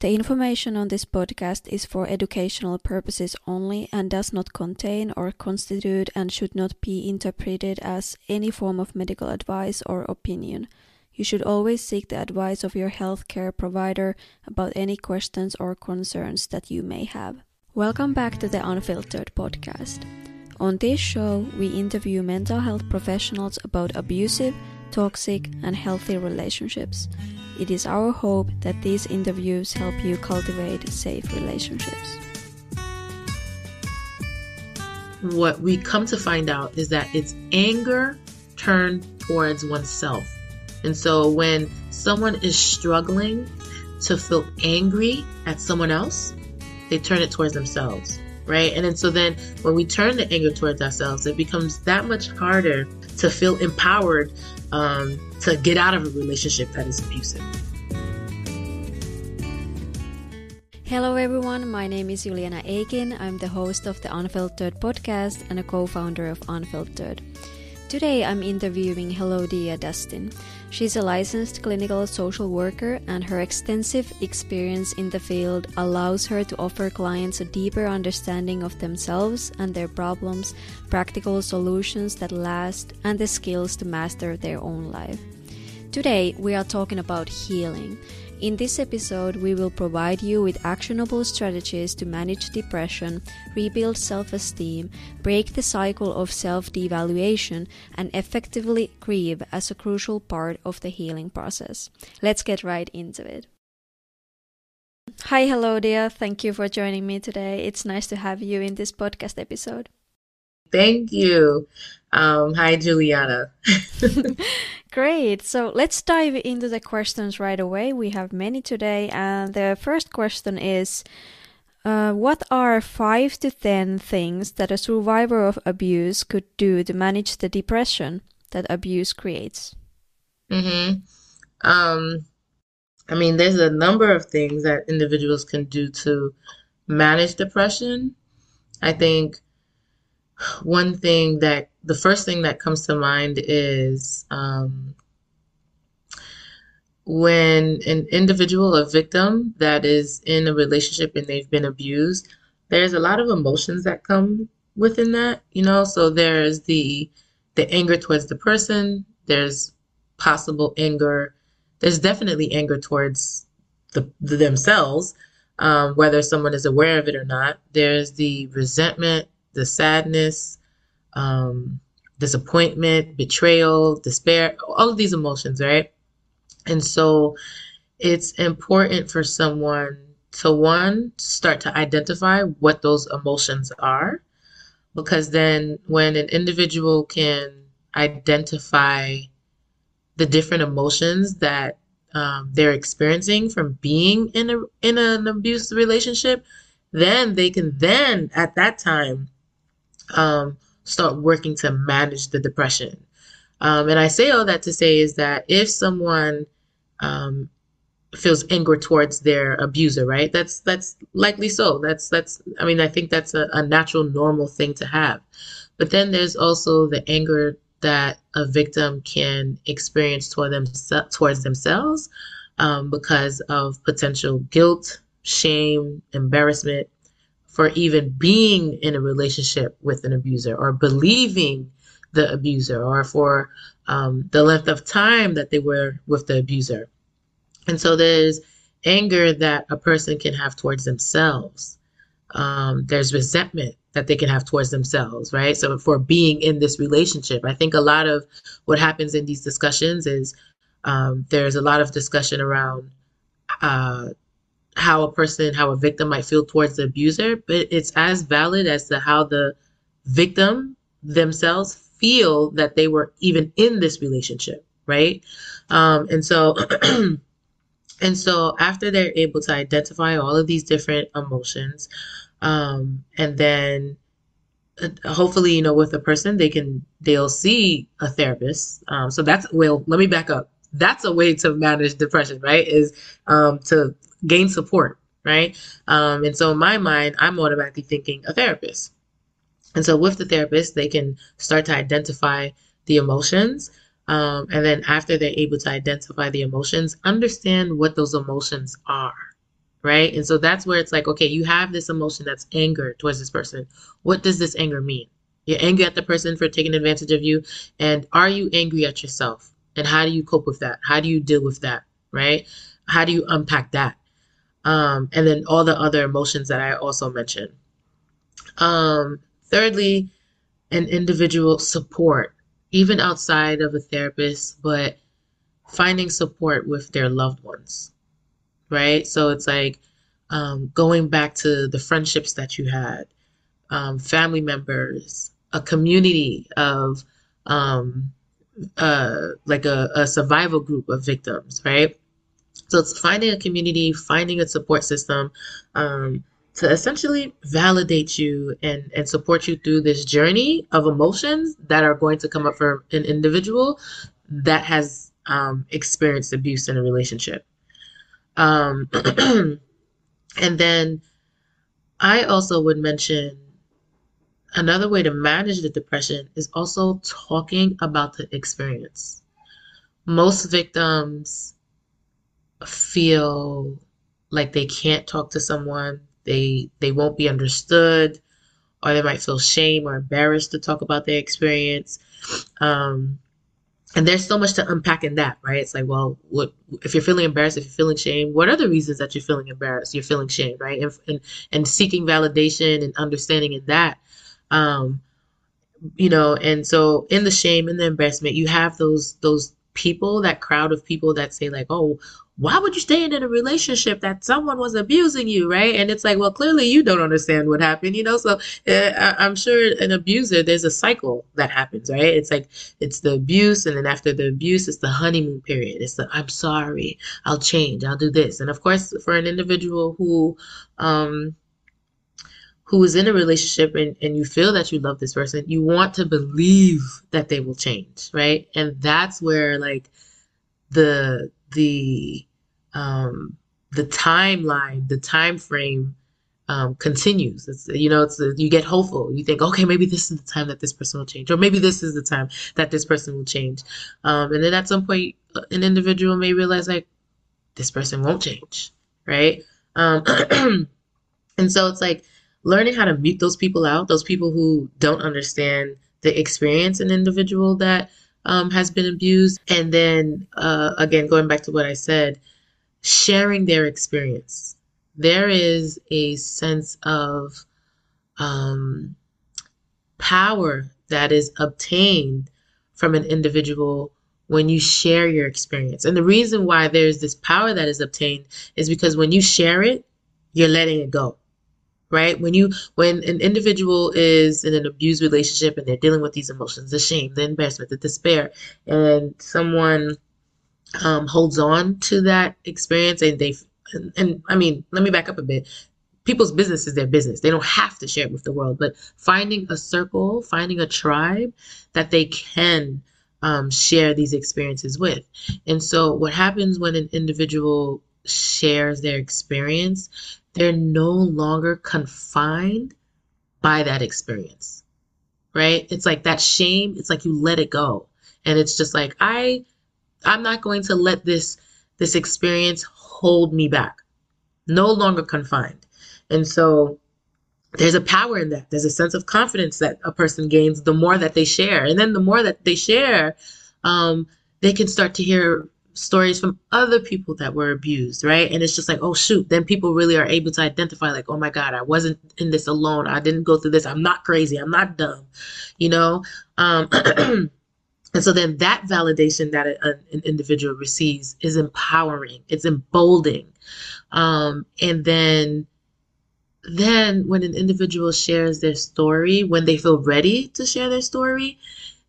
The information on this podcast is for educational purposes only and does not contain or constitute and should not be interpreted as any form of medical advice or opinion. You should always seek the advice of your healthcare provider about any questions or concerns that you may have. Welcome back to the Unfilteredd podcast. On this show, we interview mental health professionals about abusive, toxic, and healthy relationships. It is our hope that these interviews help you cultivate safe relationships. What we come to find out is that it's anger turned towards oneself. And so when someone is struggling to feel angry at someone else, they turn it towards themselves, right? And then so then when we turn the anger towards ourselves, it becomes that much harder to feel empowered um, to get out of a relationship that is abusive. Hello, everyone. My name is Juliana Akin. I'm the host of the Unfilteredd podcast and a co founder of Unfilteredd. Today, I'm interviewing Hello Helodia Dastine. She's a licensed clinical social worker, and her extensive experience in the field allows her to offer clients a deeper understanding of themselves and their problems, practical solutions that last, and the skills to master their own life. Today, we are talking about healing. In this episode, we will provide you with actionable strategies to manage depression, rebuild self esteem, break the cycle of self devaluation, and effectively grieve as a crucial part of the healing process. Let's get right into it. Hi, Helodia. Thank you for joining me today. It's nice to have you in this podcast episode. Thank you. Um, hi, Juliana. Great. So let's dive into the questions right away. We have many today. And the first question is uh, What are five to 10 things that a survivor of abuse could do to manage the depression that abuse creates? Mm-hmm. Um, I mean, there's a number of things that individuals can do to manage depression. I think one thing that the first thing that comes to mind is um, when an individual, a victim that is in a relationship and they've been abused, there's a lot of emotions that come within that, you know. So there's the the anger towards the person. There's possible anger. There's definitely anger towards the, the themselves, um, whether someone is aware of it or not. There's the resentment, the sadness, um, disappointment, betrayal, despair, all of these emotions, right? And so it's important for someone to one, start to identify what those emotions are, because then when an individual can identify the different emotions that um, they're experiencing from being in a in an abusive relationship, then they can then at that time um, start working to manage the depression. Um, and I say all that to say is that if someone um, feels anger towards their abuser, right? That's that's likely so. That's that's. I mean, I think that's a, a natural, normal thing to have. But then there's also the anger that a victim can experience toward them towards themselves um, because of potential guilt, shame, embarrassment, for even being in a relationship with an abuser or believing the abuser or for um, the length of time that they were with the abuser. And so there's anger that a person can have towards themselves. Um, there's resentment that they can have towards themselves, right? So for being in this relationship, I think a lot of what happens in these discussions is um, there's a lot of discussion around uh, how a person, how a victim might feel towards the abuser, but it's as valid as to how the victim themselves feel that they were even in this relationship, right? Um, and so, and so after they're able to identify all of these different emotions, um, and then uh, hopefully, you know, with a person, they can they'll see a therapist. Um, so that's well, let me back up. That's a way to manage depression, right? Is um, to gain support, right? Um, and so in my mind, I'm automatically thinking a therapist. And so with the therapist, they can start to identify the emotions. Um, and then after they're able to identify the emotions, understand what those emotions are, right? And so that's where it's like, okay, you have this emotion that's anger towards this person. What does this anger mean? You're angry at the person for taking advantage of you. And are you angry at yourself? And how do you cope with that? How do you deal with that? Right? How do you unpack that? Um, and then all the other emotions that I also mentioned. Um, thirdly, an individual support, even outside of a therapist, but finding support with their loved ones, right? So it's like um, going back to the friendships that you had, um, family members, a community of um, uh, like a, a survival group of victims, right? So it's finding a community, finding a support system um, to essentially validate you and, and support you through this journey of emotions that are going to come up for an individual that has um, experienced abuse in a relationship. Um, and then I also would mention another way to manage the depression is also talking about the experience. Most victims feel like they can't talk to someone, they they won't be understood, or they might feel shame or embarrassed to talk about their experience. Um, and there's so much to unpack in that, right? It's like, well, what if you're feeling embarrassed, if you're feeling shame, what are the reasons that you're feeling embarrassed, you're feeling shame, right? And and, and seeking validation and understanding in that. Um, you know, and so in the shame and the embarrassment, you have those those people, that crowd of people that say like, oh, why would you stay in a relationship that someone was abusing you, right? And it's like, well, clearly you don't understand what happened, you know. So uh, I'm sure an abuser, there's a cycle that happens, right? It's like it's the abuse, and then after the abuse, it's the honeymoon period. It's the I'm sorry, I'll change, I'll do this, and of course, for an individual who, um, who is in a relationship and, and you feel that you love this person, you want to believe that they will change, right? And that's where like the the um, the timeline, the time frame um, continues. It's you know, it's you get hopeful. You think, okay, maybe this is the time that this person will change, or maybe this is the time that this person will change. Um, and then at some point, uh, an individual may realize like this person won't change, right? Um, and so it's like learning how to mute those people out, those people who don't understand the experience an individual that um, has been abused, and then uh, again going back to what I said sharing their experience. There is a sense of um, power that is obtained from an individual when you share your experience. And the reason why there's this power that is obtained is because when you share it, you're letting it go. Right? When you when an individual is in an abused relationship and they're dealing with these emotions, the shame, the embarrassment, the despair, and someone um, holds on to that experience and they and, and I mean, let me back up a bit. People's business is their business. They don't have to share it with the world, but finding a circle, finding a tribe that they can um, share these experiences with. And so, what happens when an individual shares their experience, they're no longer confined by that experience, right? It's like that shame, it's like you let it go. And it's just like, I I'm not going to let this this experience hold me back. No longer confined. And so there's a power in that. There's a sense of confidence that a person gains the more that they share. And then the more that they share, um, they can start to hear stories from other people that were abused, right? And it's just like, oh shoot, then people really are able to identify, like, oh my God, I wasn't in this alone. I didn't go through this. I'm not crazy. I'm not dumb, you know? Um, And so then that validation that a, an individual receives is empowering, it's emboldening. Um, and then then when an individual shares their story, when they feel ready to share their story,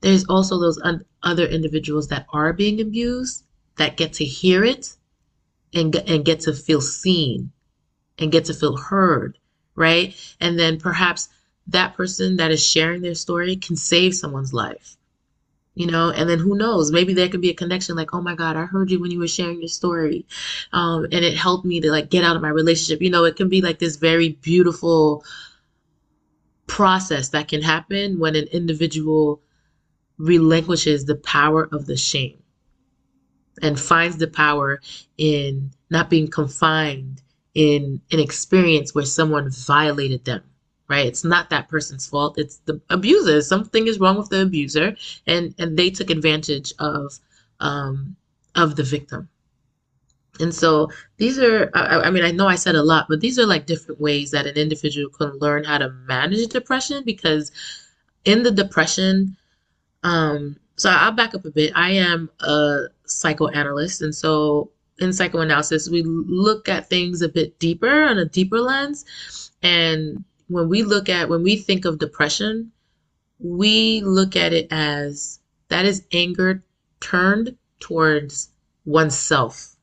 there's also those un- other individuals that are being abused that get to hear it and, and get to feel seen and get to feel heard, right? And then perhaps that person that is sharing their story can save someone's life you know and then who knows? Maybe there could be a connection like oh my god i heard you when you were sharing your story um, and it helped me to like get out of my relationship. You know it can be like this very beautiful process that can happen when an individual relinquishes the power of the shame and finds the power in not being confined in an experience where someone violated them right? It's not that person's fault. It's the abuser. Something is wrong with the abuser and and they took advantage of um of the victim. And so these are I, I mean i know i said a lot but these are like different ways that an individual can learn how to manage depression because in the depression um so i'll back up a bit. I am a psychoanalyst and so in psychoanalysis, we look at things a bit deeper on a deeper lens. And when we look at, when we think of depression, we look at it as that is anger turned towards oneself,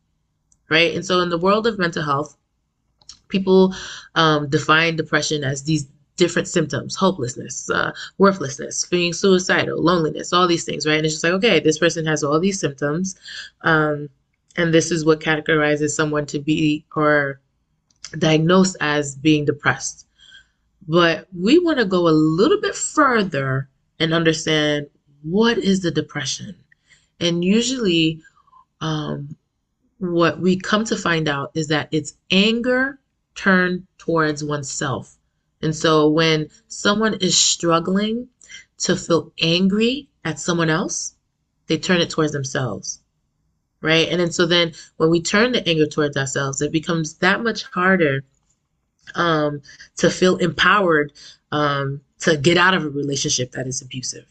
right? And so in the world of mental health, people um, define depression as these different symptoms hopelessness uh, worthlessness being suicidal loneliness all these things right and it's just like okay this person has all these symptoms um, and this is what categorizes someone to be or diagnosed as being depressed. But we want to go a little bit further and understand what is the depression. And usually, um, what we come to find out is that it's anger turned towards oneself. And so when someone is struggling to feel angry at someone else, they turn it towards themselves right? And then so then when we turn the anger towards ourselves, it becomes that much harder um, to feel empowered um, to get out of a relationship that is abusive.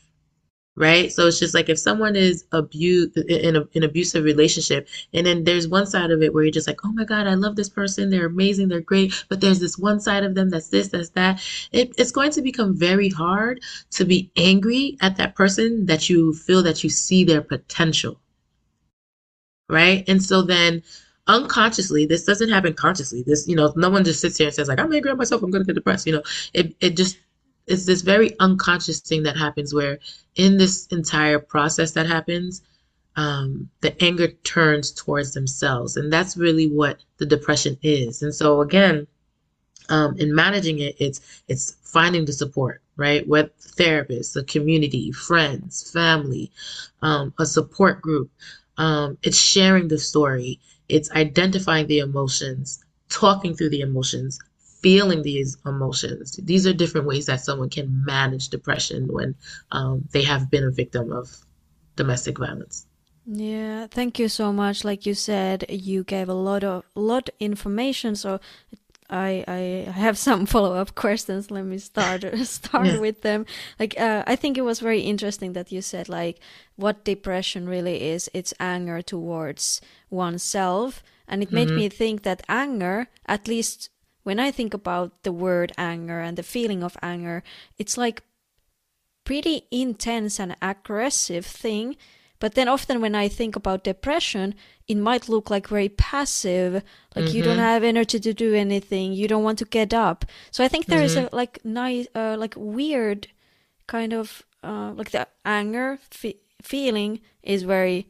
Right. So it's just like if someone is abused in an abusive relationship, and then there's one side of it where you're just like, oh my God, I love this person. They're amazing. They're great. But there's this one side of them that's this, that's that. It, it's going to become very hard to be angry at that person that you feel that you see their potential right? And so then unconsciously, this doesn't happen consciously. This, you know, no one just sits here and says like, I'm angry at myself. I'm going to get depressed. You know, it, it just, it's this very unconscious thing that happens where in this entire process that happens, um, the anger turns towards themselves. And that's really what the depression is. And so again, um, in managing it, it's, it's finding the support, right? With therapists, the community, friends, family, um, a support group, um, it's sharing the story, it's identifying the emotions, talking through the emotions, feeling these emotions. These are different ways that someone can manage depression when um, they have been a victim of domestic violence. Yeah, thank you so much. Like you said, you gave a lot of lot information, so I I have some follow up questions. Let me start start yeah. with them. Like uh, I think it was very interesting that you said like what depression really is. It's anger towards oneself, and it made mm-hmm. me think that anger, at least when I think about the word anger and the feeling of anger, it's like pretty intense and aggressive thing but then often when I think about depression, it might look like very passive, like mm-hmm. you don't mm-hmm. have energy to do anything, you don't want to get up. So I think there mm-hmm. is a mm-hmm. like nice, uh, like weird kind of uh, like the anger feeling is very,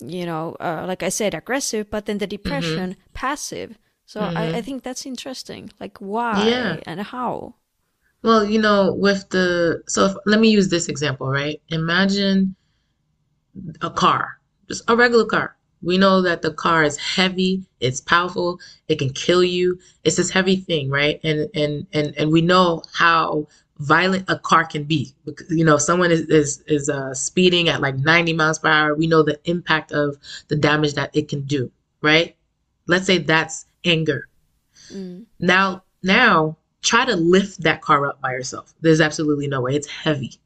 you know, uh, like I said, aggressive, but then the depression mm-hmm. passive. So I, I mm-hmm. think that's interesting. Like why yeah. and how. Well, you know, with the so if, let me use this example, right? Imagine a car, just a regular car. We know that the car is heavy, it's powerful, it can kill you. It's this heavy thing, right? And and and and we know how violent a car can be. You know, if someone is is, is uh, speeding at like 90 miles per hour, we know the impact of the damage that it can do, right? Let's say that's anger. Mm. Now, now try to lift that car up by yourself. There's absolutely no way. It's heavy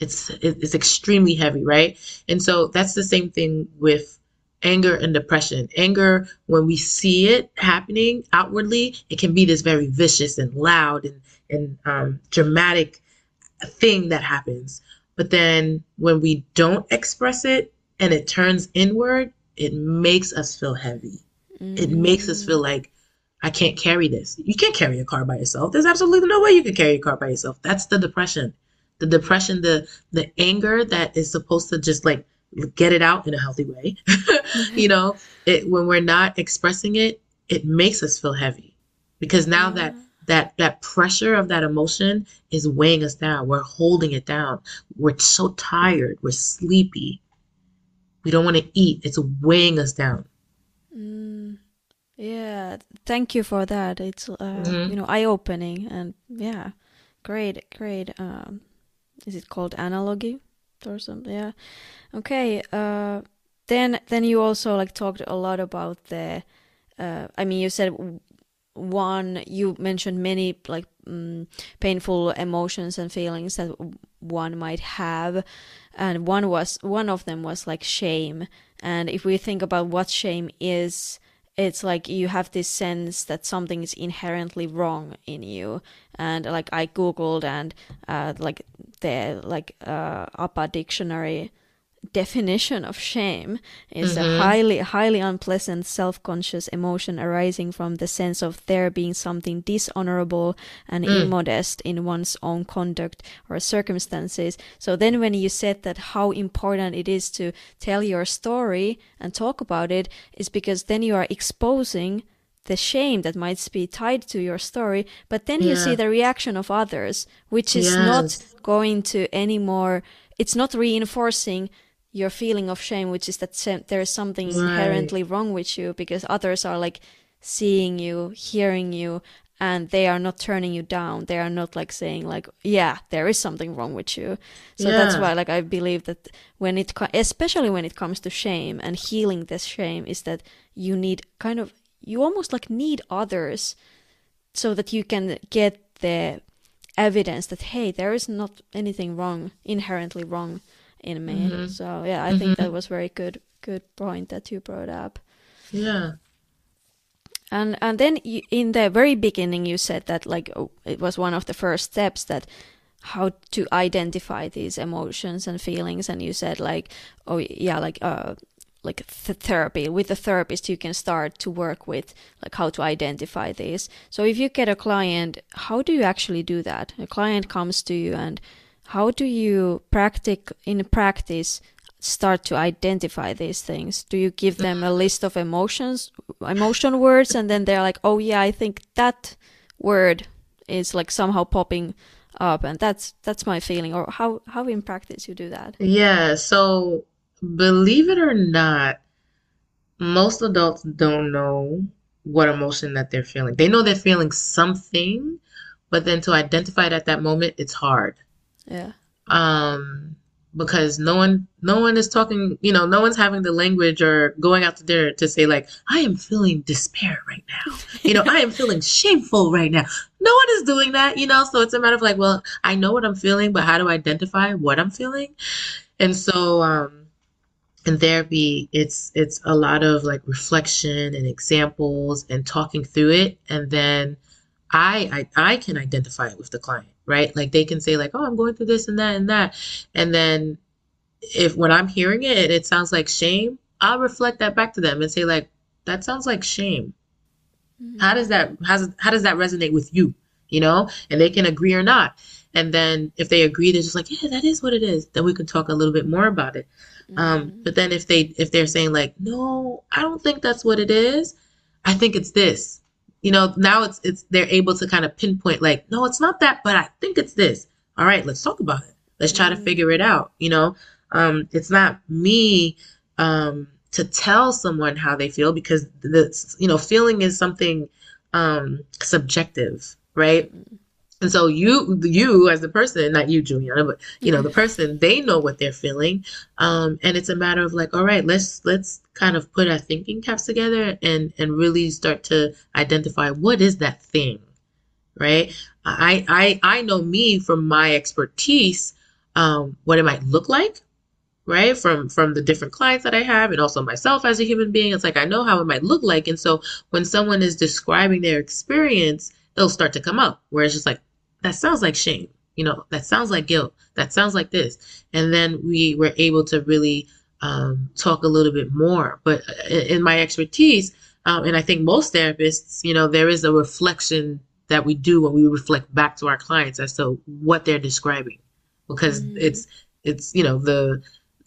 it's it's extremely heavy, right? And so that's the same thing with anger and depression. Anger, when we see it happening outwardly, it can be this very vicious and loud and and um, dramatic thing that happens. But then when we don't express it and it turns inward, it makes us feel heavy. Mm-hmm. It makes us feel like I can't carry this. You can't carry a car by yourself. There's absolutely no way you can carry a car by yourself. That's the depression the depression, the the anger that is supposed to just like get it out in a healthy way. mm-hmm. You know, it when we're not expressing it, it makes us feel heavy because now mm-hmm. that that that pressure of that emotion is weighing us down. We're holding it down. We're so tired. We're sleepy. We don't want to eat. It's weighing us down. Mm. Yeah, thank you for that. It's uh, hmm you know eye-opening and yeah, great, great. Um, is it called analogy or something? Yeah. Okay. Uh, then then you also like talked a lot about the. Uh, I mean, you said one. You mentioned many like um, painful emotions and feelings that one might have, and one was one of them was like shame. And if we think about what shame is it's like you have this sense that something is inherently wrong in you. And like i googled and uh, like the like uh, APA dictionary definition of shame is a hmm highly highly unpleasant self-conscious emotion arising from the sense of there being something dishonorable and Mm. immodest in one's own conduct or circumstances. So then when you said that how important it is to tell your story and talk about it is because then you are exposing the shame that might be tied to your story but then you see the reaction of others which is not going to anymore it's not reinforcing your feeling of shame, which is that there is something Right. inherently wrong with you because others are like seeing you, hearing you, and they are not turning you down. They are not like saying like, yeah, there is something wrong with you. So that's why like I believe that when it especially when it comes to shame and healing this shame is that you need kind of you almost like need others so that you can get the evidence that hey there is not anything wrong inherently wrong in me hmm so yeah i think that hmm was very good good point that you brought up. Yeah. and and then you, in the very beginning you said that like oh, it was one of the first steps that how to identify these emotions and feelings. And you said like oh yeah like uh like th- therapy. With the therapist you can start to work with like how to identify these so if you get a client how do you actually do that? A client comes to you and how do you practic in practice start to identify these things do you give them a list of emotions emotion words and then they're like oh yeah i think that word is like somehow popping up and that's that's my feeling or how how in practice you do that Yeah. So believe it or not, most adults don't know what emotion that they're feeling. They know they're feeling something, but then to identify it at that moment, it's hard. Yeah. Um because no one no one is talking you know no one's having the language or going out there to say like i am feeling despair right now. You know i am feeling shameful right now. No one is doing that you know? So it's a matter of like well i know what i'm feeling but how do I identify what i'm feeling? And so um in therapy it's it's a lot of like reflection and examples and talking through it. And then I, I I can identify it with the client, right? Like they can say like, "Oh, I'm going through this and that and that." And then if when I'm hearing it and it sounds like shame, I'll reflect that back to them and say like, "That sounds like shame. How does that how does, how does that resonate with you?" You know? And they can agree or not. And then if they agree, they're just like, "Yeah, that is what it is." Then we can talk a little bit more about it. Um, mm-hmm. but then if they if they're saying like, "No, I don't think that's what it is. I think it's this." You know, now it's it's they're able to kind of pinpoint like, "No, it's not that, but I think it's this." All right, let's talk about it. Let's try to figure it out, you know? Um, it's not me um to tell someone how they feel because the you know, feeling is something um subjective, right? And so you, you as the person, not you, Juliana, but you know, the person, they know what they're feeling. Um, and it's a matter of like, all right, let's let's kind of put our thinking caps together and and really start to identify what is that thing, right? I I I know me from my expertise, um, what it might look like, right? From from the different clients that I have and also myself as a human being. It's like I know how it might look like. And so when someone is describing their experience, it'll start to come up where it's just like, that sounds like shame. You know, that sounds like guilt. That sounds like this. And then we were able to really um, talk a little bit more. But in, in my expertise, um, and I think most therapists, you know, there is a reflection that we do when we reflect back to our clients as to what they're describing, because Mm, it's it's you know the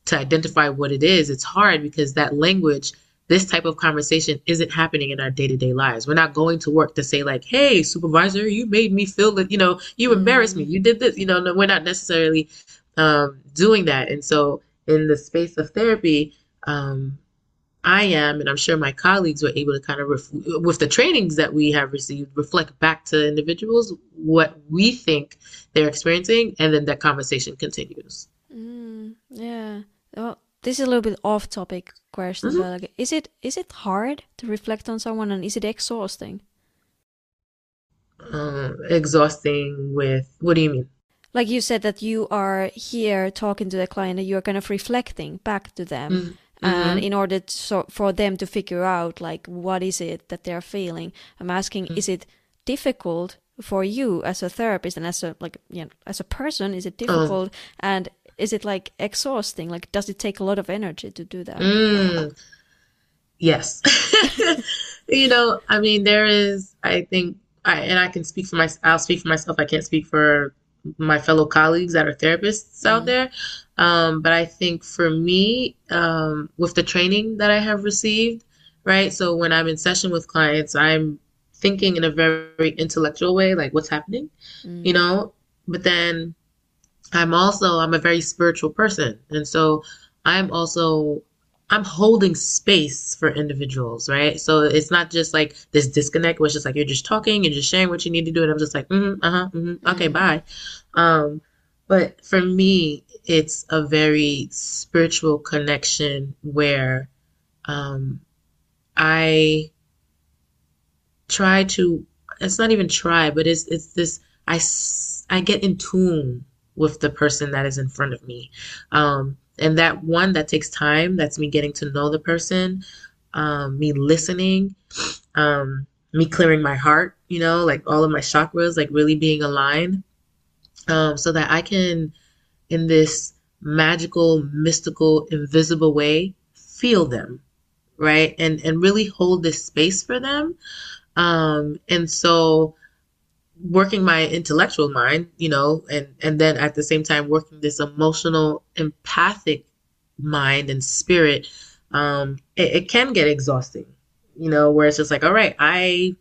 to identify what it is. It's hard because that language this type of conversation isn't happening in our day-to-day lives. We're not going to work to say like, "Hey, supervisor, you made me feel that, you know, you embarrassed me. You did this." You know, no, we're not necessarily um, doing that. And so, in the space of therapy, um, I am, and I'm sure my colleagues were able to kind of, ref- with the trainings that we have received, reflect back to individuals what we think they're experiencing, and then that conversation continues. Mm, yeah. Well, this is a little bit off topic question, Mhm. but like, is it is it hard to reflect on someone, and is it exhausting? Um, exhausting with, what do you mean? Like you said that you are here talking to the client, and you are kind of reflecting back to them. Mm, and mhm. in order to, so, for them to figure out like what is it that they're feeling i'm asking Mm. is it difficult for you as a therapist and as a like you know, as a person is it difficult and is it like exhausting like does it take a lot of energy to do that Mm, yes. You know, I mean, there is, I think, I, and I can speak for my, I'll speak for myself. I can't speak for my fellow colleagues that are therapists out Mm. there. Um, but I think for me, um, with the training that I have received, right? So when I'm in session with clients, I'm thinking in a very intellectual way, like what's happening, Mm. you know? But then I'm also, I'm a very spiritual person. And so I'm also, I'm holding space for individuals, right? So it's not just like this disconnect where it's just like you're just talking, you're just sharing what you need to do. And I'm just like, mm-hmm, uh-huh, mm-hmm, okay, Mm. bye. Um, but for me, it's a very spiritual connection where um, I try to, it's not even try, but it's, it's this, I I get in tune with the person that is in front of me. Um, and that one that takes time, that's me getting to know the person, um, me listening, um, me clearing my heart, you know, like all of my chakras, like really being aligned, um, so that I can, in this magical, mystical, invisible way, feel them, right? And and really hold this space for them. Um, and so working my intellectual mind, you know, and and then at the same time working this emotional, empathic mind and spirit, um, it, it can get exhausting, you know, where it's just like, all right, I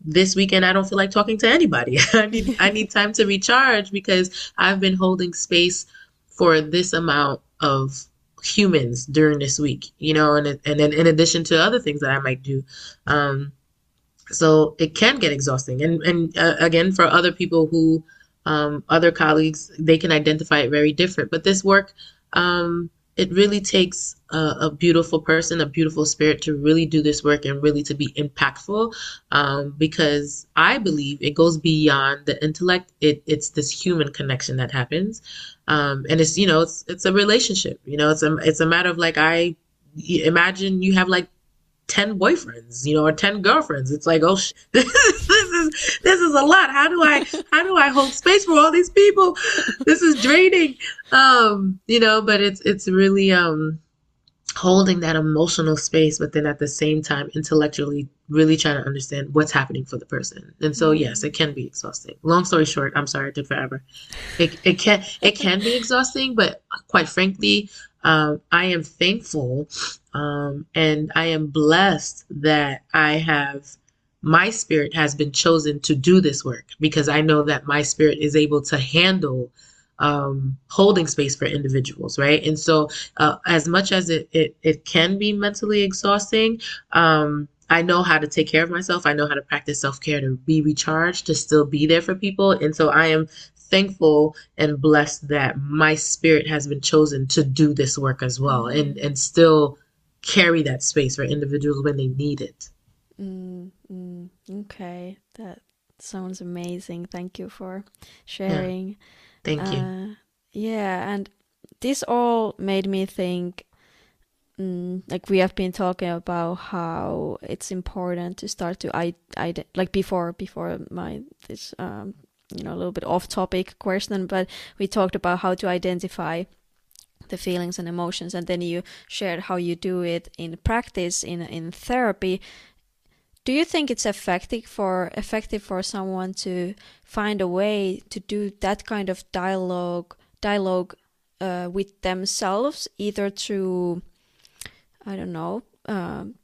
this weekend I don't feel like talking to anybody. I need I need time to recharge because I've been holding space for this amount of humans during this week, you know, and and then in addition to other things that I might do. Um, so it can get exhausting. And and uh, again, for other people who um, other colleagues, they can identify it very different. But this work, um, it really takes a, a beautiful person, a beautiful spirit to really do this work and really to be impactful. Um, because I believe it goes beyond the intellect. It it's this human connection that happens, um, and it's you know it's it's a relationship. You know, it's a it's a matter of like I imagine you have like 10 boyfriends, you know, or 10 girlfriends. It's like, oh, sh- this is, this is, this is a lot. How do I, how do I hold space for all these people? This is draining. Um, you know, but it's, it's really, um, holding that emotional space, but then at the same time, intellectually really trying to understand what's happening for the person. And so, yes, it can be exhausting. Long story short, I'm sorry, it took forever. It, it can, it can be exhausting, but quite frankly, um, I am thankful um, and I am blessed that I have my spirit has been chosen to do this work because I know that my spirit is able to handle um, holding space for individuals, right? And so, uh, as much as it, it it can be mentally exhausting, um, I know how to take care of myself. I know how to practice self care to be recharged, to still be there for people. And so, I am thankful and blessed that my spirit has been chosen to do this work as well, and and still carry that space for individuals when they need it. Mm, mm, okay, that sounds amazing. Thank you for sharing. Thank you. Uh, yeah, and this all made me think. Mm, like we have been talking about how it's important to start to I, I like before before my this um you know a little bit off topic question, but we talked about how to identify the feelings and emotions, and then you shared how you do it in practice in in therapy. Do you think it's effective for effective for someone to find a way to do that kind of dialogue dialogue uh, with themselves, either through I don't know, um,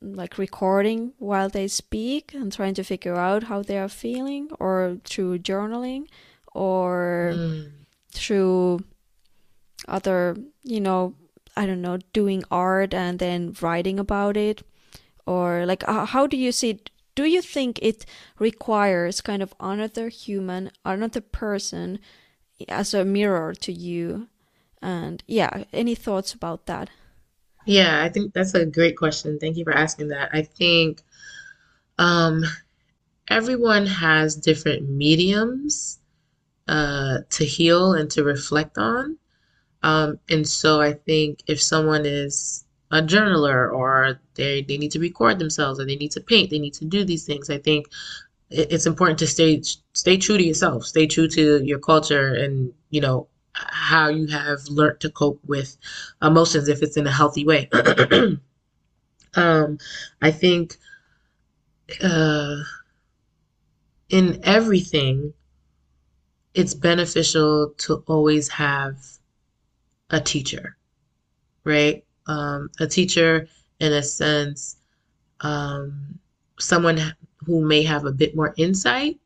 like recording while they speak and trying to figure out how they are feeling, or through journaling, or Mm. through other, you know, I don't know, doing art and then writing about it? Or like, how do you see it? Do you think it requires kind of another human, another person as a mirror to you? And yeah, any thoughts about that? Yeah, I think that's a great question. Thank you for asking that. I think um, everyone has different mediums uh, to heal and to reflect on. Um, and so I think if someone is a journaler or they, they need to record themselves or they need to paint, they need to do these things, I think it's important to stay stay true to yourself, stay true to your culture and, you know, how you have learned to cope with emotions if it's in a healthy way. um, I think uh, in everything, it's beneficial to always have a teacher, right? Um, a teacher, in a sense, um, someone who may have a bit more insight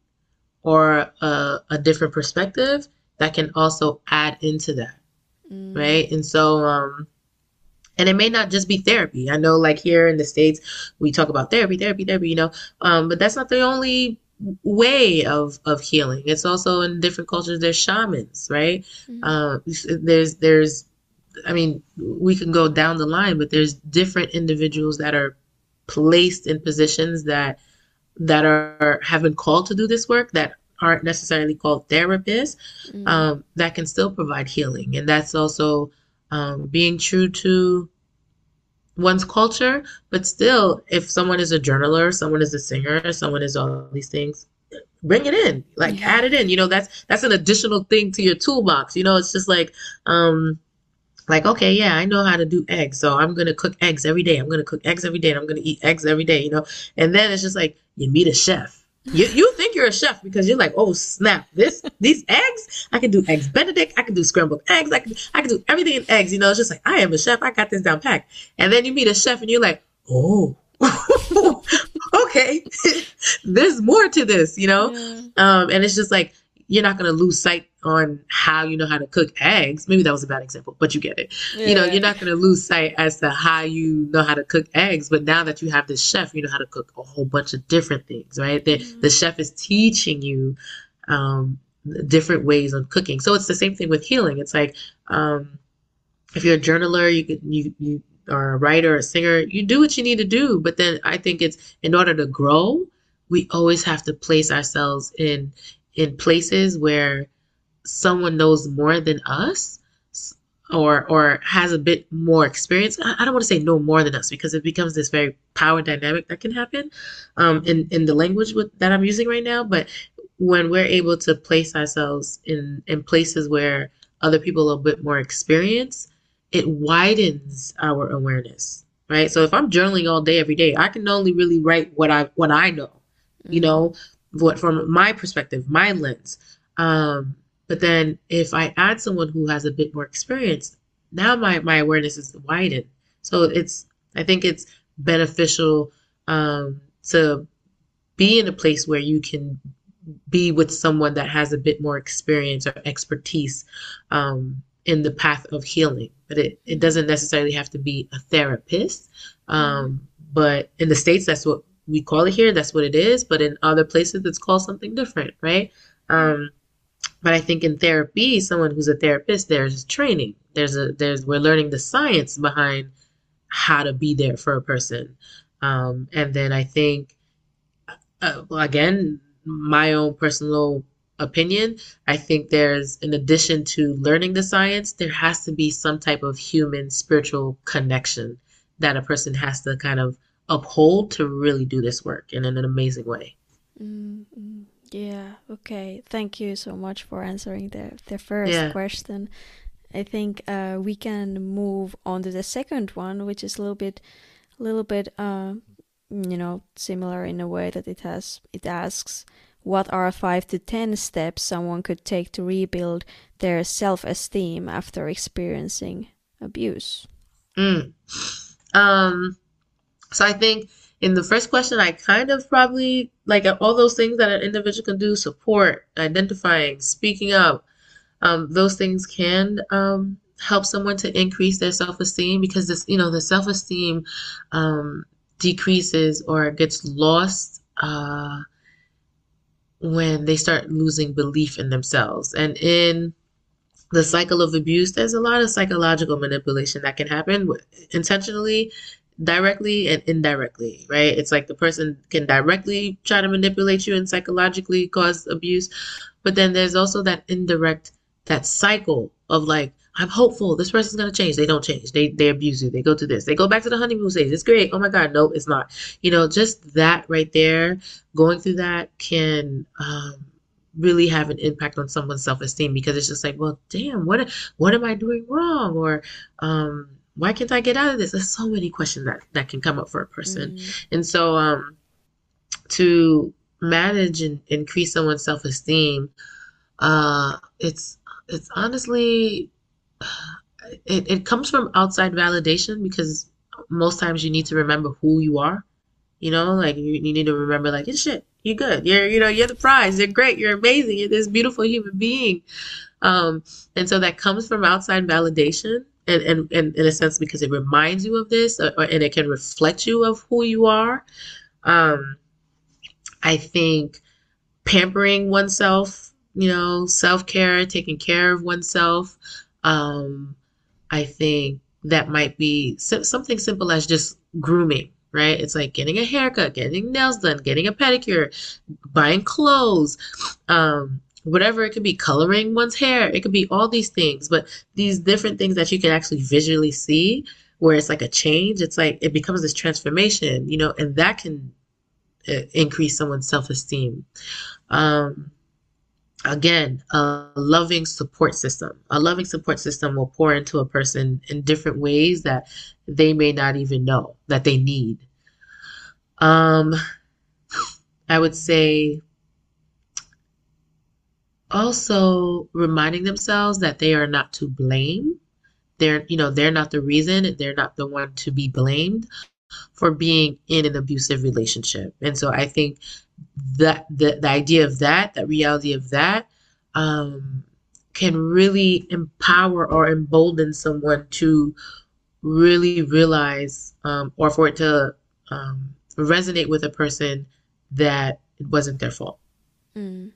or a, a different perspective that can also add into that, mm. right? And so, um, and it may not just be therapy. I know, like here in the states, we talk about therapy, therapy, therapy. You know, um, but that's not the only way of of healing. It's also in different cultures. There's shamans, right? Mm-hmm. Uh, there's there's, I mean, we can go down the line, but there's different individuals that are placed in positions that that are have been called to do this work that aren't necessarily called therapists mm-hmm. um, that can still provide healing, and that's also um, being true to one's culture, but still, if someone is a journaler, someone is a singer, someone is all these things, bring it in, like yeah. add it in. You know, that's that's an additional thing to your toolbox. You know, it's just like, um, like okay, yeah, I know how to do eggs, so I'm gonna cook eggs every day. I'm gonna cook eggs every day, and I'm gonna eat eggs every day. You know, and then it's just like you meet a chef you, you think you're a chef because you're like, oh snap, this these eggs, I can do eggs Benedict, I can do scrambled eggs, I can I can do everything in eggs. You know, it's just like I am a chef, I got this down packed. And then you meet a chef and you're like, oh, okay, there's more to this, you know. Yeah. Um, and it's just like you're not going to lose sight on how you know how to cook eggs. Maybe that was a bad example, but you get it. Yeah. You know, you're not going to lose sight as to how you know how to cook eggs. But now that you have this chef, you know how to cook a whole bunch of different things, right? The, mm-hmm. the chef is teaching you um, different ways of cooking. So it's the same thing with healing. It's like um, if you're a journaler, you can you you are a writer, a singer, you do what you need to do. But then I think it's in order to grow, we always have to place ourselves in in places where someone knows more than us or or has a bit more experience. I don't want to say know more than us because it becomes this very power dynamic that can happen um, in in the language with, that i'm using right now. But when we're able to place ourselves in in places where other people are a bit more experienced it widens our awareness right? So if i'm journaling all day every day i can only really write what i what i know you mm-hmm. know what from my perspective, my lens. Um, but then if I add someone who has a bit more experience, now my, my awareness is widened. So it's I think it's beneficial um, to be in a place where you can be with someone that has a bit more experience or expertise um, in the path of healing. But it, it doesn't necessarily have to be a therapist. Um, but in the States, that's what we call it here, that's what it is. But in other places, it's called something different, right? Um, but I think in therapy, someone who's a therapist, there's training. There's a there's we're learning the science behind how to be there for a person. Um, and then I think, uh, again, my own personal opinion, I think there's, in addition to learning the science, there has to be some type of human spiritual connection that a person has to kind of uphold to really do this work in an amazing way. Mm-hmm. Yeah. Okay. Thank you so much for answering the the first yeah. question. I think uh, we can move on to the second one, which is a little bit, a little bit, uh, you know, similar in a way that it has. It asks, what are five to ten steps someone could take to rebuild their self-esteem after experiencing abuse? Mm. Um, so I think in the first question, I kind of probably like all those things that an individual can do support, identifying, speaking up. Um, those things can um, help someone to increase their self-esteem because this, you know, the self-esteem um, decreases or gets lost uh, when they start losing belief in themselves. And in the cycle of abuse, there's a lot of psychological manipulation that can happen intentionally, directly, and indirectly, right? It's like the person can directly try to manipulate you and psychologically cause abuse, but then there's also that indirect, that cycle of like, I'm hopeful this person's gonna change. They don't change. They they abuse you. They go to this. They go back to the honeymoon stage. It's great. Oh my God, no, it's not. You know, just that right there, going through that can um, really have an impact on someone's self-esteem because it's just like, well, damn, what what am I doing wrong? Or um, why can't I get out of this? There's so many questions that that can come up for a person, mm. and so um, to manage and increase someone's self-esteem, uh, it's it's honestly it, it comes from outside validation because most times you need to remember who you are. You know, like you, you need to remember like, shit, you're good. You're, you know, you're the prize. You're great. You're amazing. You're this beautiful human being. Um, and so that comes from outside validation. And, and, and in a sense, because it reminds you of this or, or, and it can reflect you of who you are. Um, I think pampering oneself, you know, self care, taking care of oneself. Um, I think that might be something simple as just grooming, right? It's like getting a haircut, getting nails done, getting a pedicure, buying clothes, um, whatever it could be, coloring one's hair. It could be all these things, but these different things that you can actually visually see where it's like a change. It's like it becomes this transformation, you know, and that can uh, increase someone's self esteem. Um, again, a loving support system. A loving support system will pour into a person in different ways that they may not even know that they need. Um, I would say also reminding themselves that they are not to blame. They're, you know, they're not the reason, they're not the one to be blamed for being in an abusive relationship. And so I think that the, the idea of that, that reality of that, um, can really empower or embolden someone to really realize um, or for it to um, resonate with a person that it wasn't their fault. Mm.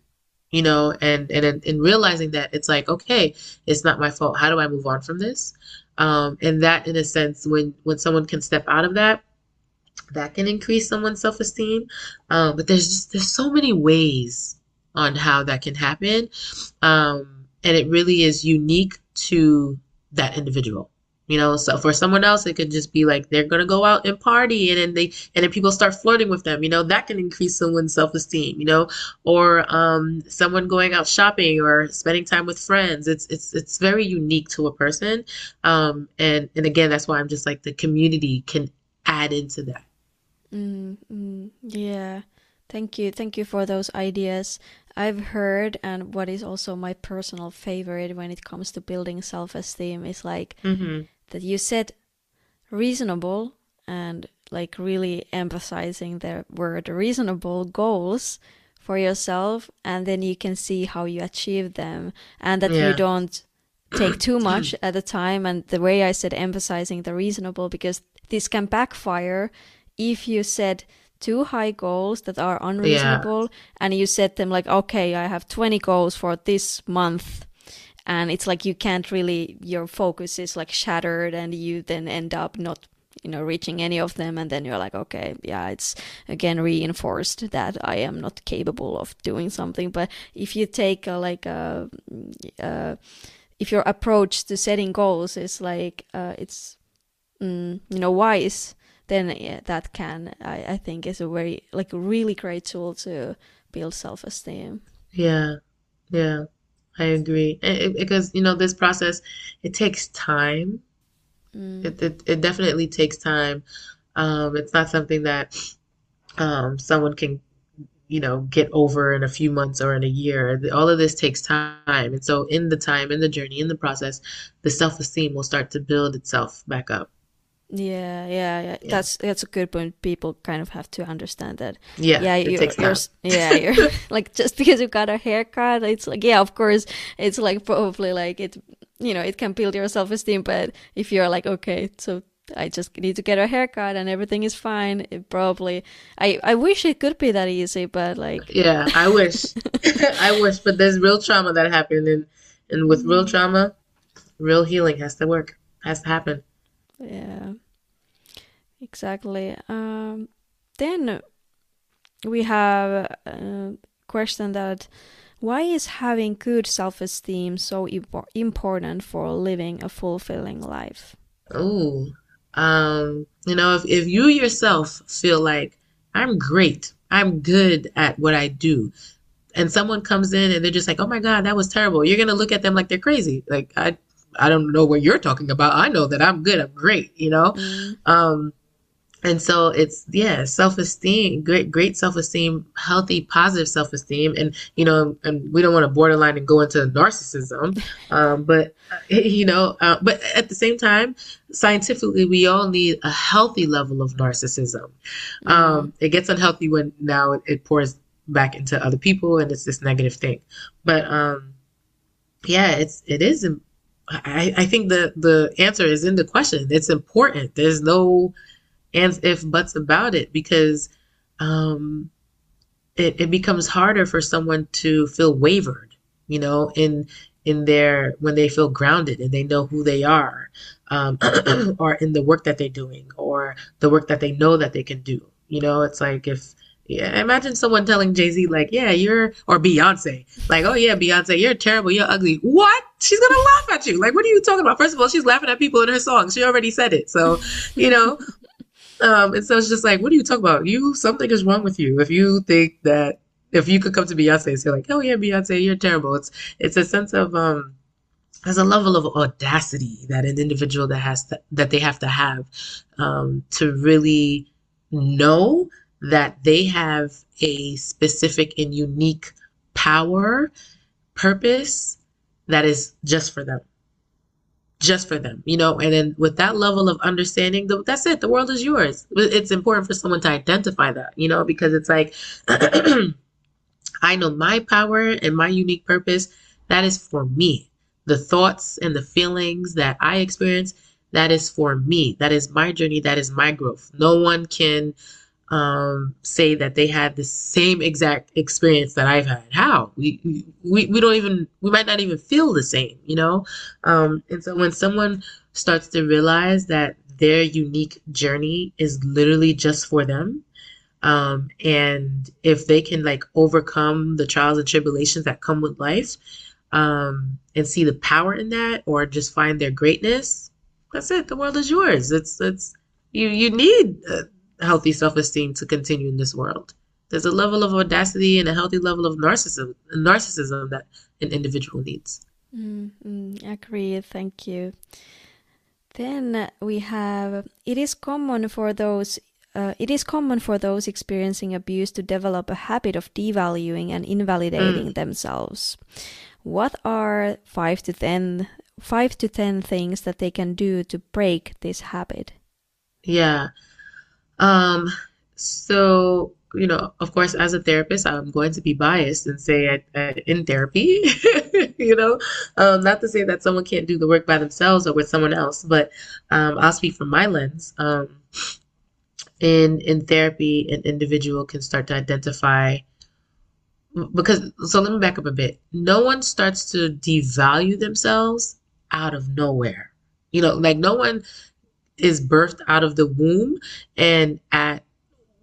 You know, and and in, in, realizing that it's like, okay, it's not my fault. How do I move on from this? Um, and that, in a sense, when when someone can step out of that, that can increase someone's self esteem. Um, but there's just there's so many ways on how that can happen, um, and it really is unique to that individual. You know, so for someone else, it could just be like they're gonna go out and party, and then they and then people start flirting with them. You know, that can increase someone's self esteem. You know, or um, someone going out shopping or spending time with friends. It's it's it's very unique to a person, um, and and again, that's why I'm just like the community can add into that. Mm, mm, yeah. Thank you. Thank you for those ideas. I've heard, and what is also my personal favorite when it comes to building self esteem is like mm-hmm. That you set reasonable and like really emphasizing the word reasonable goals for yourself, and then you can see how you achieve them, and that yeah. you don't take too much at a time. And the way I said emphasizing the reasonable, because this can backfire if you set too high goals that are unreasonable yeah. and you set them like okay i have 20 goals for this month and it's like you can't really your focus is like shattered and you then end up not you know reaching any of them. And then you're like okay yeah it's again reinforced that i am not capable of doing something. But if you take a, like a, a if your approach to setting goals is like uh, it's mm, you know wise then yeah, that can I, I think is a very like really great tool to build self-esteem. Yeah. Yeah i agree. It, because you know this process it takes time. Mm. it, it, it definitely takes time. Um it's not something that um someone can you know get over in a few months or in a year. All of this takes time. And so in the time in the journey in the process the self-esteem will start to build itself back up yeah, yeah, yeah, yeah. That's that's a good point. People kind of have to understand that. Yeah, yeah, you're, you're yeah, you're like just because you got a haircut, it's like yeah, of course, it's like probably like it you know it can build your self-esteem but if you're like okay so I just need to get a haircut and everything is fine. It probably I I wish it could be that easy, but like Yeah, I wish. I wish, but there's real trauma that happened and and with real mm-hmm. trauma, real healing has to work. Has to happen. Yeah. Exactly. Um then we have a question that why is having good self-esteem so important for living a fulfilling life? Oh, um, you know, if, if you yourself feel like I'm great, I'm good at what I do, and someone comes in and they're just like, oh my God, that was terrible, you're going to look at them like they're crazy. Like, I, I don't know what you're talking about. I know that I'm good, I'm great, you know? Mm. Um, and so it's yeah self-esteem great great self-esteem healthy positive self-esteem. And you know and we don't want to borderline and go into narcissism um, but you know uh, but at the same time scientifically we all need a healthy level of narcissism. Mm-hmm. um, it gets unhealthy when now it, it, pours back into other people and it's this negative thing. But um, yeah it's it is I, I think the the answer is in the question. It's important. There's no ands, if, buts about it because um, it, it becomes harder for someone to feel wavered, you know, in in their when they feel grounded and they know who they are, um, or in the work that they're doing or the work that they know that they can do. You know, it's like if yeah, imagine someone telling Jay Z like, "Yeah, you're," or Beyonce, like, "Oh yeah, Beyonce, you're terrible, you're ugly." What? She's gonna laugh at you. Like, what are you talking about? First of all, she's laughing at people in her song. She already said it, so you know. Um, and so it's just like, what are you talking about? You something is wrong with you if you think that if you could come to Beyonce and say like, oh yeah, Beyonce, you're terrible. It's it's a sense of um there's a level of audacity that an individual that has to, that they have to have um, to really know that they have a specific and unique power, purpose that is just for them just for them, you know, and then with that level of understanding, that's it. The world is yours. It's important for someone to identify that, you know, because it's like, I know my power and my unique purpose. That is for me. The thoughts and the feelings that I experience, that is for me. That is my journey. That is my growth. No one can um, say that they had the same exact experience that I've had. How? We, we, we don't even, we might not even feel the same, you know? Um, and so when someone starts to realize that their unique journey is literally just for them, um, and if they can like overcome the trials and tribulations that come with life, um, and see the power in that, or just find their greatness, that's it. The world is yours. It's, it's, you, you need, healthy self-esteem to continue in this world. There's a level of audacity and a healthy level of narcissism, narcissism that an individual needs. Mm-hmm. Agree. Thank you. Then we have it is common for those uh, it is common for those experiencing abuse to develop a habit of devaluing and invalidating mm. themselves. What are five to ten five to ten things that they can do to break this habit? Yeah. Um, so, you know, of course, as a therapist, I'm going to be biased and say I, I, in therapy, you know, um, not to say that someone can't do the work by themselves or with someone else, but um, I'll speak from my lens. Um, in in therapy, an individual can start to identify because so let me back up a bit. No one starts to devalue themselves out of nowhere. You know, like no one is birthed out of the womb and at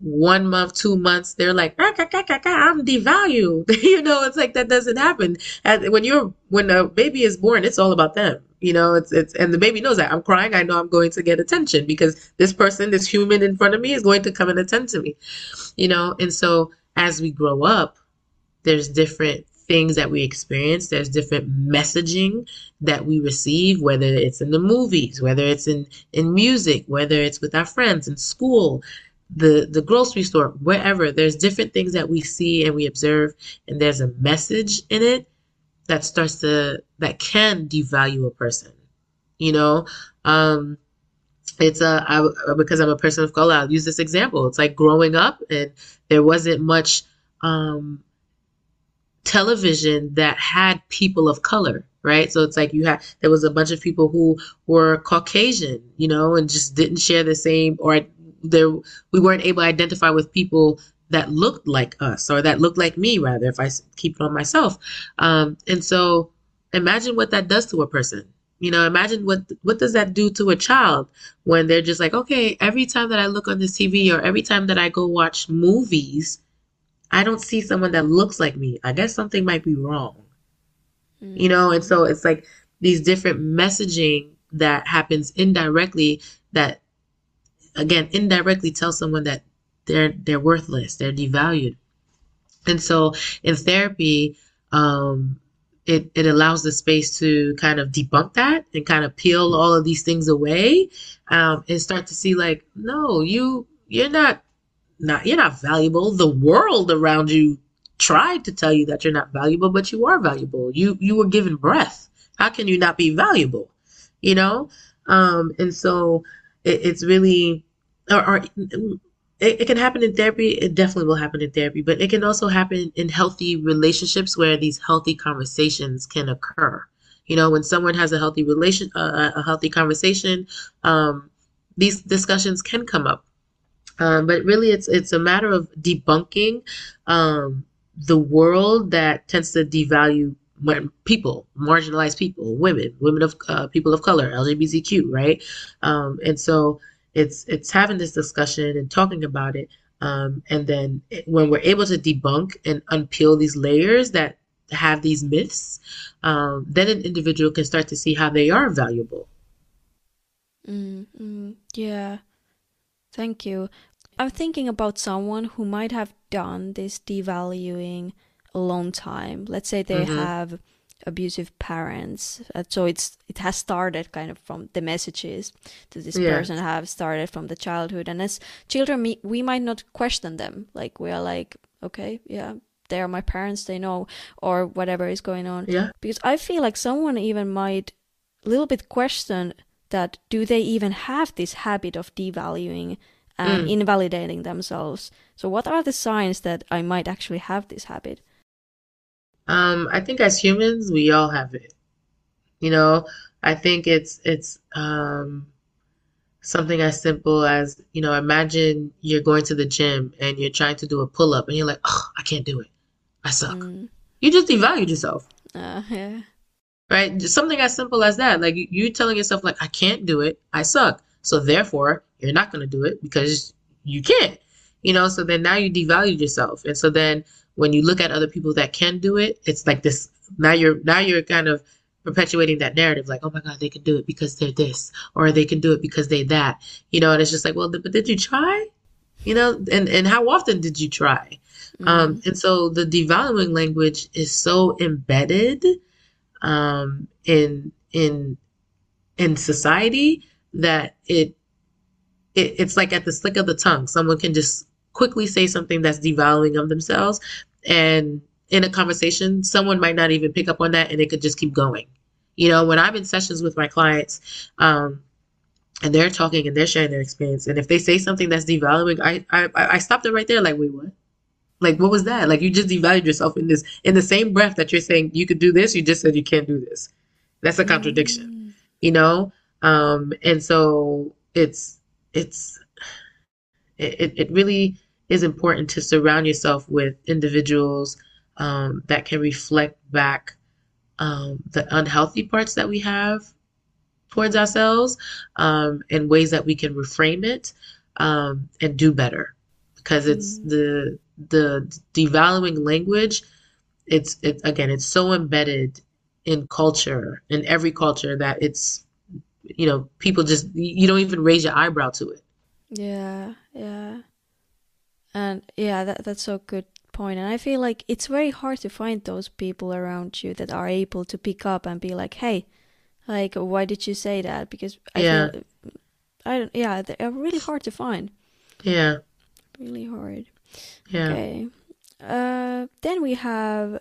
one month, two months, they're like, ah, I'm devalued. you know, it's like that doesn't happen. And when you're when a baby is born, it's all about them. You know, it's it's and the baby knows that I'm crying. I know I'm going to get attention because this person, this human in front of me, is going to come and attend to me. You know, and so as we grow up, there's different things that we experience. There's different messaging that we receive, whether it's in the movies, whether it's in, in music, whether it's with our friends in school, the, the grocery store, wherever. There's different things that we see and we observe, and there's a message in it that starts to, that can devalue a person. You know, um, it's a I, because I'm a person of color. I'll use this example. It's like growing up, and there wasn't much um, television that had people of color right? So it's like you had there was a bunch of people who were Caucasian, you know, and just didn't share the same or there we weren't able to identify with people that looked like us or that looked like me rather if I keep it on myself. Um, and so imagine what that does to a person. You know, imagine what what does that do to a child when they're just like, okay, every time that I look on this TV or every time that I go watch movies, I don't see someone that looks like me. I guess something might be wrong. Mm-hmm. You know, and so it's like these different messaging that happens indirectly that again indirectly tell someone that they're they're worthless, they're devalued. And so in therapy, um, it, it allows the space to kind of debunk that and kind of peel all of these things away um, and start to see like no you you're not not you're not valuable. The world around you tried to tell you that you're not valuable but you are valuable. You you were given breath. How can you not be valuable? You know? Um and so it, it's really or, or it, it, can happen in therapy. It definitely will happen in therapy but it can also happen in healthy relationships where these healthy conversations can occur. You know when someone has a healthy relation uh, a healthy conversation um, these discussions can come up um, but really it's it's a matter of debunking um, the world that tends to devalue people, marginalized people, women, women of uh, people of color, LGBTQ, right? Um, and so it's it's having this discussion and talking about it, um, and then when we're able to debunk and unpeel these layers that have these myths, um, then an individual can start to see how they are valuable. Mm, yeah, thank you. I'm thinking about someone who might have done this devaluing a long time. Let's say they mm-hmm. have abusive parents uh, so it's it has started kind of from the messages that this yeah. person have started from the childhood and as children we, we might not question them like we are like okay yeah they are my parents they know or whatever is going on yeah because i feel like someone even might a little bit question that do they even have this habit of devaluing and mm. invalidating themselves so what are the signs that i might actually have this habit um, I think as humans, we all have it. You know, I think it's it's um, something as simple as you know, imagine you're going to the gym and you're trying to do a pull up and you're like, oh, I can't do it. I suck. Mm. You just devalued yourself. Uh, yeah. Right? Just something as simple as that. Like you telling yourself, like, I can't do it. I suck. So therefore, you're not going to do it because you can't. You know, so then now you devalue yourself. And so then when you look at other people that can do it, it's like this now you're now you're kind of perpetuating that narrative like, oh my God, they can do it because they're this, or they can do it because they that. You know, and it's just like, well, but did you try? You know, and, and how often did you try? Mm-hmm. Um, and so the devaluing language is so embedded um, in in in society that it, it it's like at the slick of the tongue. Someone can just quickly say something that's devaluing of themselves. And in a conversation someone might not even pick up on that and it could just keep going. You know when i'm in sessions with my clients um, and they're talking and they're sharing their experience and if they say something that's devaluing i i, I stop them right there like wait what? Like what was that? Like you just devalued yourself in this in the same breath that you're saying you could do this you just said you can't do this. That's a contradiction mm. you know? Um and so it's it's it, it really is important to surround yourself with individuals um, that can reflect back um, the unhealthy parts that we have towards ourselves um, in ways that we can reframe it um, and do better because it's mm-hmm. the the devaluing language it's it again it's so embedded in culture in every culture that it's you know people just you don't even raise your eyebrow to it yeah yeah and yeah, that, that's a good point. And I feel like it's very hard to find those people around you that are able to pick up and be like, hey, like, why did you say that? Because I yeah. feel, I don't, yeah, they're really hard to find. Yeah. Really hard. Yeah. Okay. Uh, then we have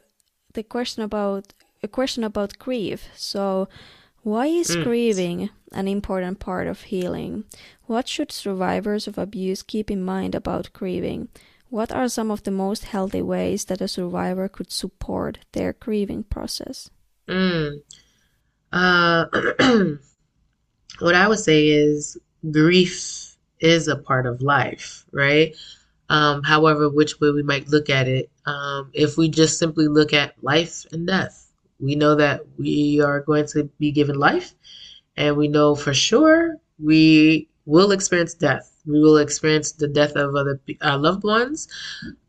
the question about a question about grief. So, why is mm. grieving an important part of healing? What should survivors of abuse keep in mind about grieving? What are some of the most healthy ways that a survivor could support their grieving process? Mm. Uh, what I would say is grief is a part of life, right? Um, however, which way we might look at it, um, if we just simply look at life and death, we know that we are going to be given life, and we know for sure we will experience death. We will experience the death of other our loved ones,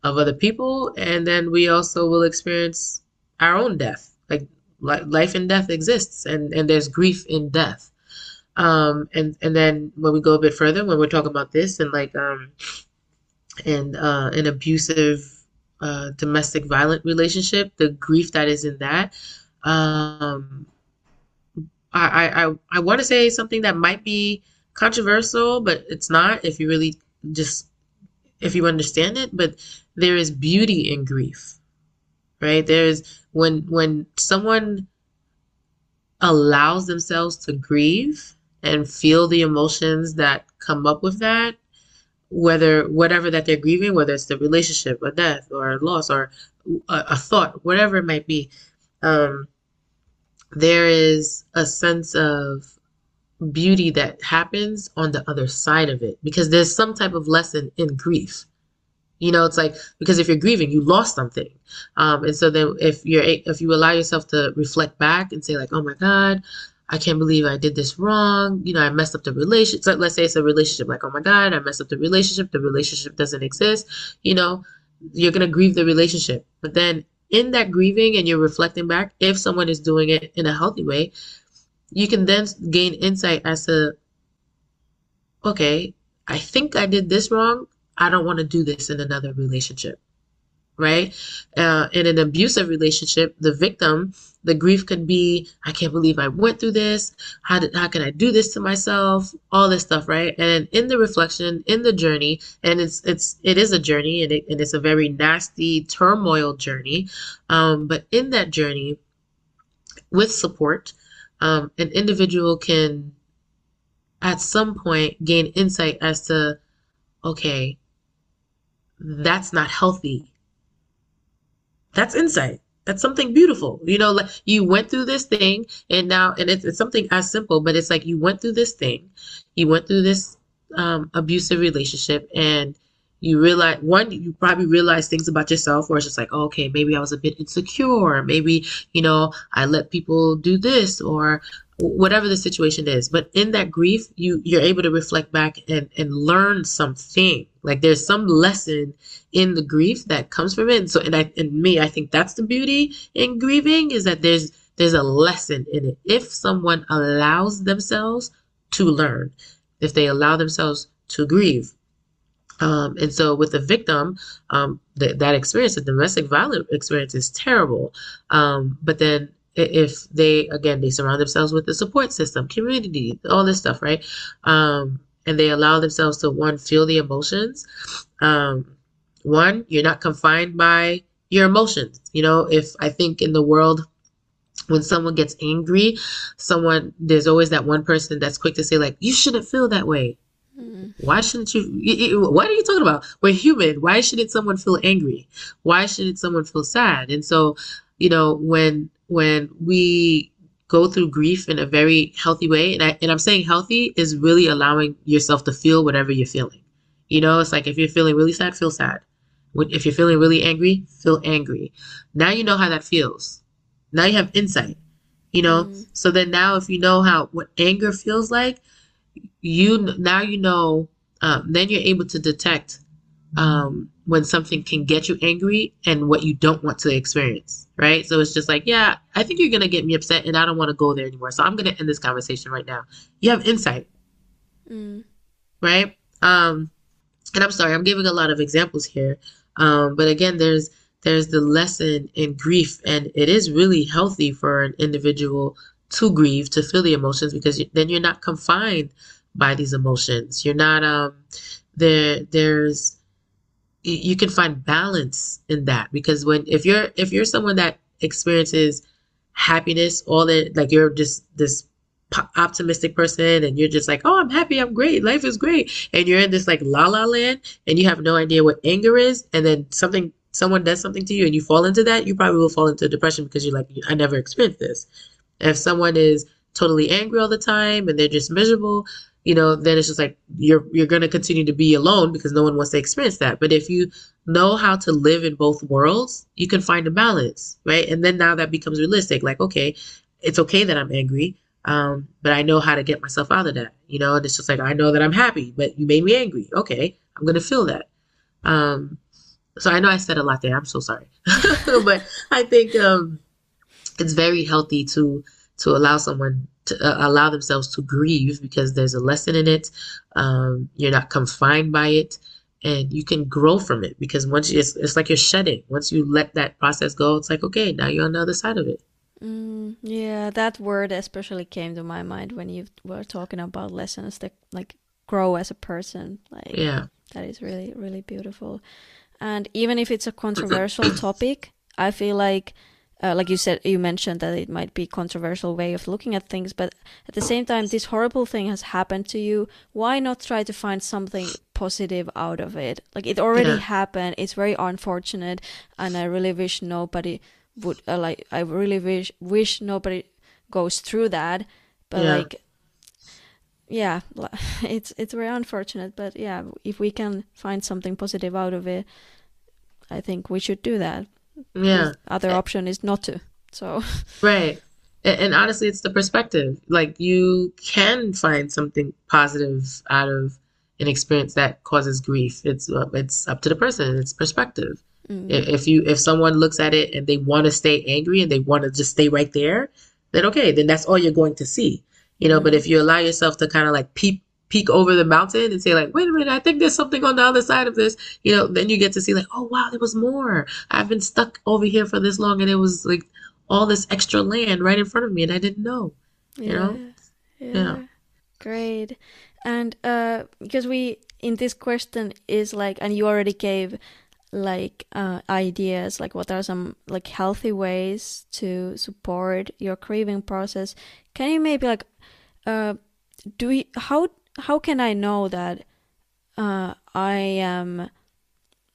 of other people, and then we also will experience our own death. Like life and death exists, and and there's grief in death. Um, and and then when we go a bit further, when we're talking about this and like um, and uh, an abusive uh, domestic violent relationship, the grief that is in that. Um, I I I want to say something that might be controversial, but it's not if you really just if you understand it. But there is beauty in grief, right? There's when when someone allows themselves to grieve and feel the emotions that come up with that whether whatever that they're grieving, whether it's the relationship, a death, or a loss, or a, a thought, whatever it might be, um, there is a sense of beauty that happens on the other side of it because there's some type of lesson in grief. You know, it's like because if you're grieving, you lost something, um, and so then if you're if you allow yourself to reflect back and say like, oh my God, I can't believe I did this wrong. You know, I messed up the relationship. So let's say it's a relationship, like, oh my God, I messed up the relationship. The relationship doesn't exist. You know, you're to grieve the relationship. But then in that grieving and you're reflecting back, if someone is doing it in a healthy way, you can then gain insight as to, okay, I think I did this wrong. I don't want to do this in another relationship right? Uh, in an abusive relationship, the victim, the grief can be, I can't believe I went through this. How did, how can I do this to myself? All this stuff, right? And in the reflection, in the journey, and it's, it's, it is a journey and, it, and it's a very nasty turmoil journey. Um, but in that journey, with support, um, an individual can at some point gain insight as to, okay, that's not healthy that's insight. That's something beautiful. You know, like you went through this thing and now, and it's, it's something as simple, but it's like you went through this thing, you went through this um, abusive relationship and you realize one you probably realize things about yourself where it's just like oh, okay maybe i was a bit insecure maybe you know i let people do this or whatever the situation is but in that grief you you're able to reflect back and and learn something like there's some lesson in the grief that comes from it. And so and i and me i think that's the beauty in grieving is that there's there's a lesson in it. If someone allows themselves to learn if they allow themselves to grieve um, and so with the victim, um, th- that experience, the domestic violence experience is terrible. Um, but then if they again they surround themselves with the support system community all this stuff right? Um, and they allow themselves to one feel the emotions um, one you're not confined by your emotions you know? If i think in the world when someone gets angry someone there's always that one person that's quick to say like you shouldn't feel that way. Mm. why shouldn't you what are you talking about? We're human. Why shouldn't someone feel angry? Why shouldn't someone feel sad? And so you know when when we go through grief in a very healthy way, and I and I'm saying healthy is really allowing yourself to feel whatever you're feeling. You know, it's like if you're feeling really sad, feel sad. If you're feeling really angry, feel angry. Now you know how that feels. Now you have insight. You know, mm-hmm. so then now if you know how what anger feels like, you now you know. Um, then you're able to detect um, when something can get you angry and what you don't want to experience, right? So it's just like, yeah, I think you're going to get me upset and I don't want to go there anymore. So I'm going to end this conversation right now. You have insight, mm. right? Um, and I'm sorry, I'm giving a lot of examples here. Um, but again, there's there's the lesson in grief, and it is really healthy for an individual to grieve, to feel the emotions, because then you're not confined by these emotions. You're not um there. There's you can find balance in that because when if you're if you're someone that experiences happiness all that like you're just this optimistic person and you're just like oh i'm happy i'm great life is great. And you're in this like la la land and you have no idea what anger is and then something someone does something to you and you fall into that you probably will fall into depression because you're like i never experienced this. If someone is totally angry all the time and they're just miserable, you know, then it's just like you're you're going to continue to be alone because no one wants to experience that. But if you know how to live in both worlds, you can find a balance, right? And then now that becomes realistic. Like, okay, it's okay that I'm angry, um, but I know how to get myself out of that. You know, and it's just like I know that I'm happy, but you made me angry. Okay, I'm gonna feel that. Um, so I know I said a lot there. I'm so sorry, but I think um, it's very healthy to to allow someone to uh, allow themselves to grieve because there's a lesson in it. Um, you're not confined by it, and you can grow from it because once you, it's, it's like you're shedding. Once you let that process go, it's like okay, now you're on the other side of it. Mm, yeah, that word especially came to my mind when you were talking about lessons that like grow as a person. Like yeah, that is really really beautiful. And even if it's a controversial topic, I feel like uh, like you said, you mentioned that it might be a controversial way of looking at things, but at the same time, this horrible thing has happened to you. Why not try to find something positive out of it? Like it already yeah. happened. It's very unfortunate, and I really wish nobody would uh, like. I really wish wish nobody goes through that. But yeah. like, yeah, it's it's very unfortunate. But yeah, if we can find something positive out of it, I think we should do that yeah. other option is not to so. Right. And, honestly it's the perspective. Like you can find something positive out of an experience that causes grief. It's uh, it's up to the person. It's perspective. Mm-hmm. if you if someone looks at it and they want to stay angry and they want to just stay right there then okay then that's all you're going to see. You know mm-hmm. but if you allow yourself to kind of like peep peek over the mountain and say like, wait a minute, I think there's something on the other side of this, you know, then you get to see like, oh wow, there was more. I've been stuck over here for this long and it was like all this extra land right in front of me and I didn't know. You yeah. know? Yeah. yeah. Great. And uh because we in this question is like and you already gave like uh, ideas like what are some like healthy ways to support your grieving process can you maybe like uh do we how how can I know that uh, I am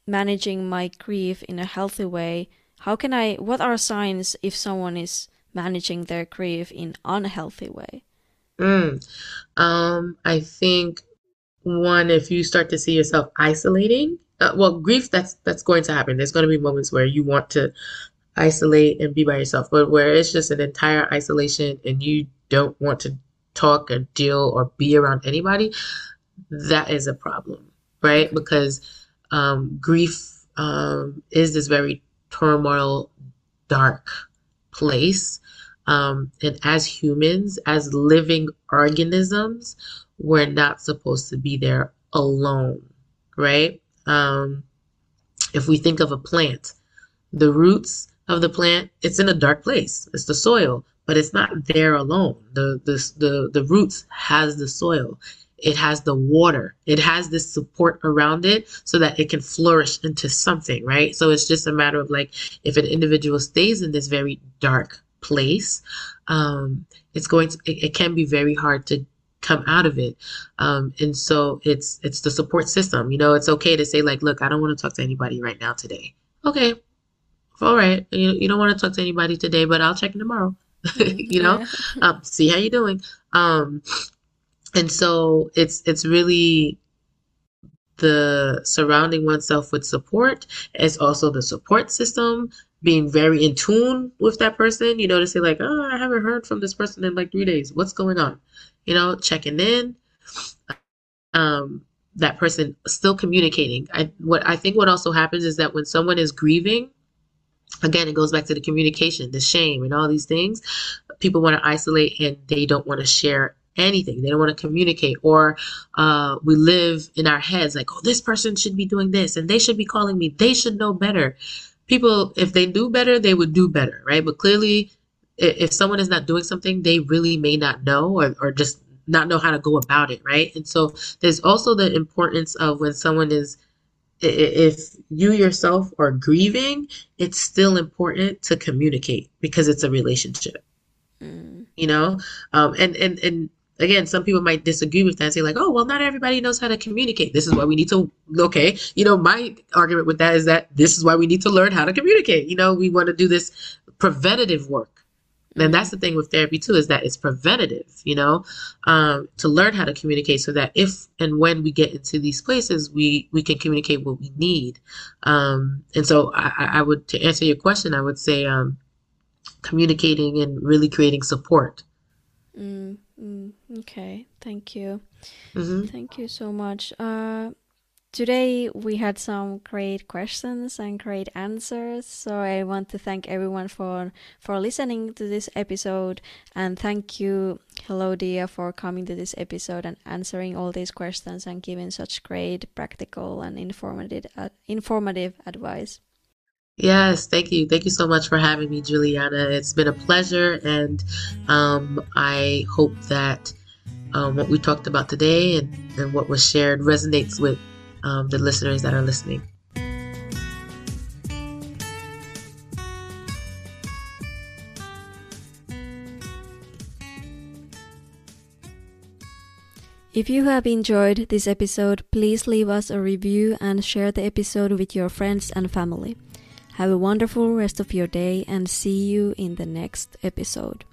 managing my grief in a healthy way? How can I? What are signs if someone is managing their grief in unhealthy way? Mm. Um, I think one, if you start to see yourself isolating, uh, well, grief that's that's going to happen. There's going to be moments where you want to isolate and be by yourself, but where it's just an entire isolation and you don't want to talk or deal or be around anybody, that is a problem, right? Because um, grief um, is this very turmoil, dark place. Um, and as humans, as living organisms, we're not supposed to be there alone, right? Um, if we think of a plant, the roots of the plant, it's in a dark place. It's the soil but it's not there alone. The the the, the roots has the soil. It has the water. It has this support around it so that it can flourish into something, right? So it's just a matter of like if an individual stays in this very dark place, um, it's going to it, it can be very hard to come out of it. Um, and so it's it's the support system. You know, it's okay to say like, look, I don't want to talk to anybody right now today. Okay, all right. You, you don't want to talk to anybody today, but I'll check in tomorrow. you know, um, see how you're doing. Um, and so it's it's really the surrounding oneself with support. It's also the support system being very in tune with that person. You know, to say like, oh, I haven't heard from this person in like three days. What's going on? You know, checking in. Um, that person still communicating. I what I think what also happens is that when someone is grieving, again, it goes back to the communication, the shame, and all these things. People want to isolate and they don't want to share anything. They don't want to communicate, or uh, we live in our heads like, oh, this person should be doing this and they should be calling me. They should know better. People, if they knew better, they would do better, right? But clearly, if someone is not doing something, they really may not know or, or just not know how to go about it, right? And so there's also the importance of when someone is if you yourself are grieving, it's still important to communicate because it's a relationship. Mm. You know, um, and and and again, some people might disagree with that and say like, oh, well, not everybody knows how to communicate. This is why we need to. Okay, you know, my argument with that is that this is why we need to learn how to communicate. You know, we want to do this preventative work, And that's the thing with therapy too, is that it's preventative, you know, um, to learn how to communicate so that if and when we get into these places, we, we can communicate what we need. Um, and so I, I would, to answer your question, I would say, um, communicating and really creating support. Mm, mm, okay, thank you. Mm-hmm. Thank you so much. Uh, Today we had some great questions and great answers, so I want to thank everyone for for listening to this episode and thank you Helodia for coming to this episode and answering all these questions and giving such great practical and informative uh, informative advice. Yes, thank you. Thank you so much for having me, Juliana. It's been a pleasure, and um, I hope that um, what we talked about today and, and what was shared resonates with um, the listeners that are listening. If you have enjoyed this episode, please leave us a review and share the episode with your friends and family. Have a wonderful rest of your day and see you in the next episode.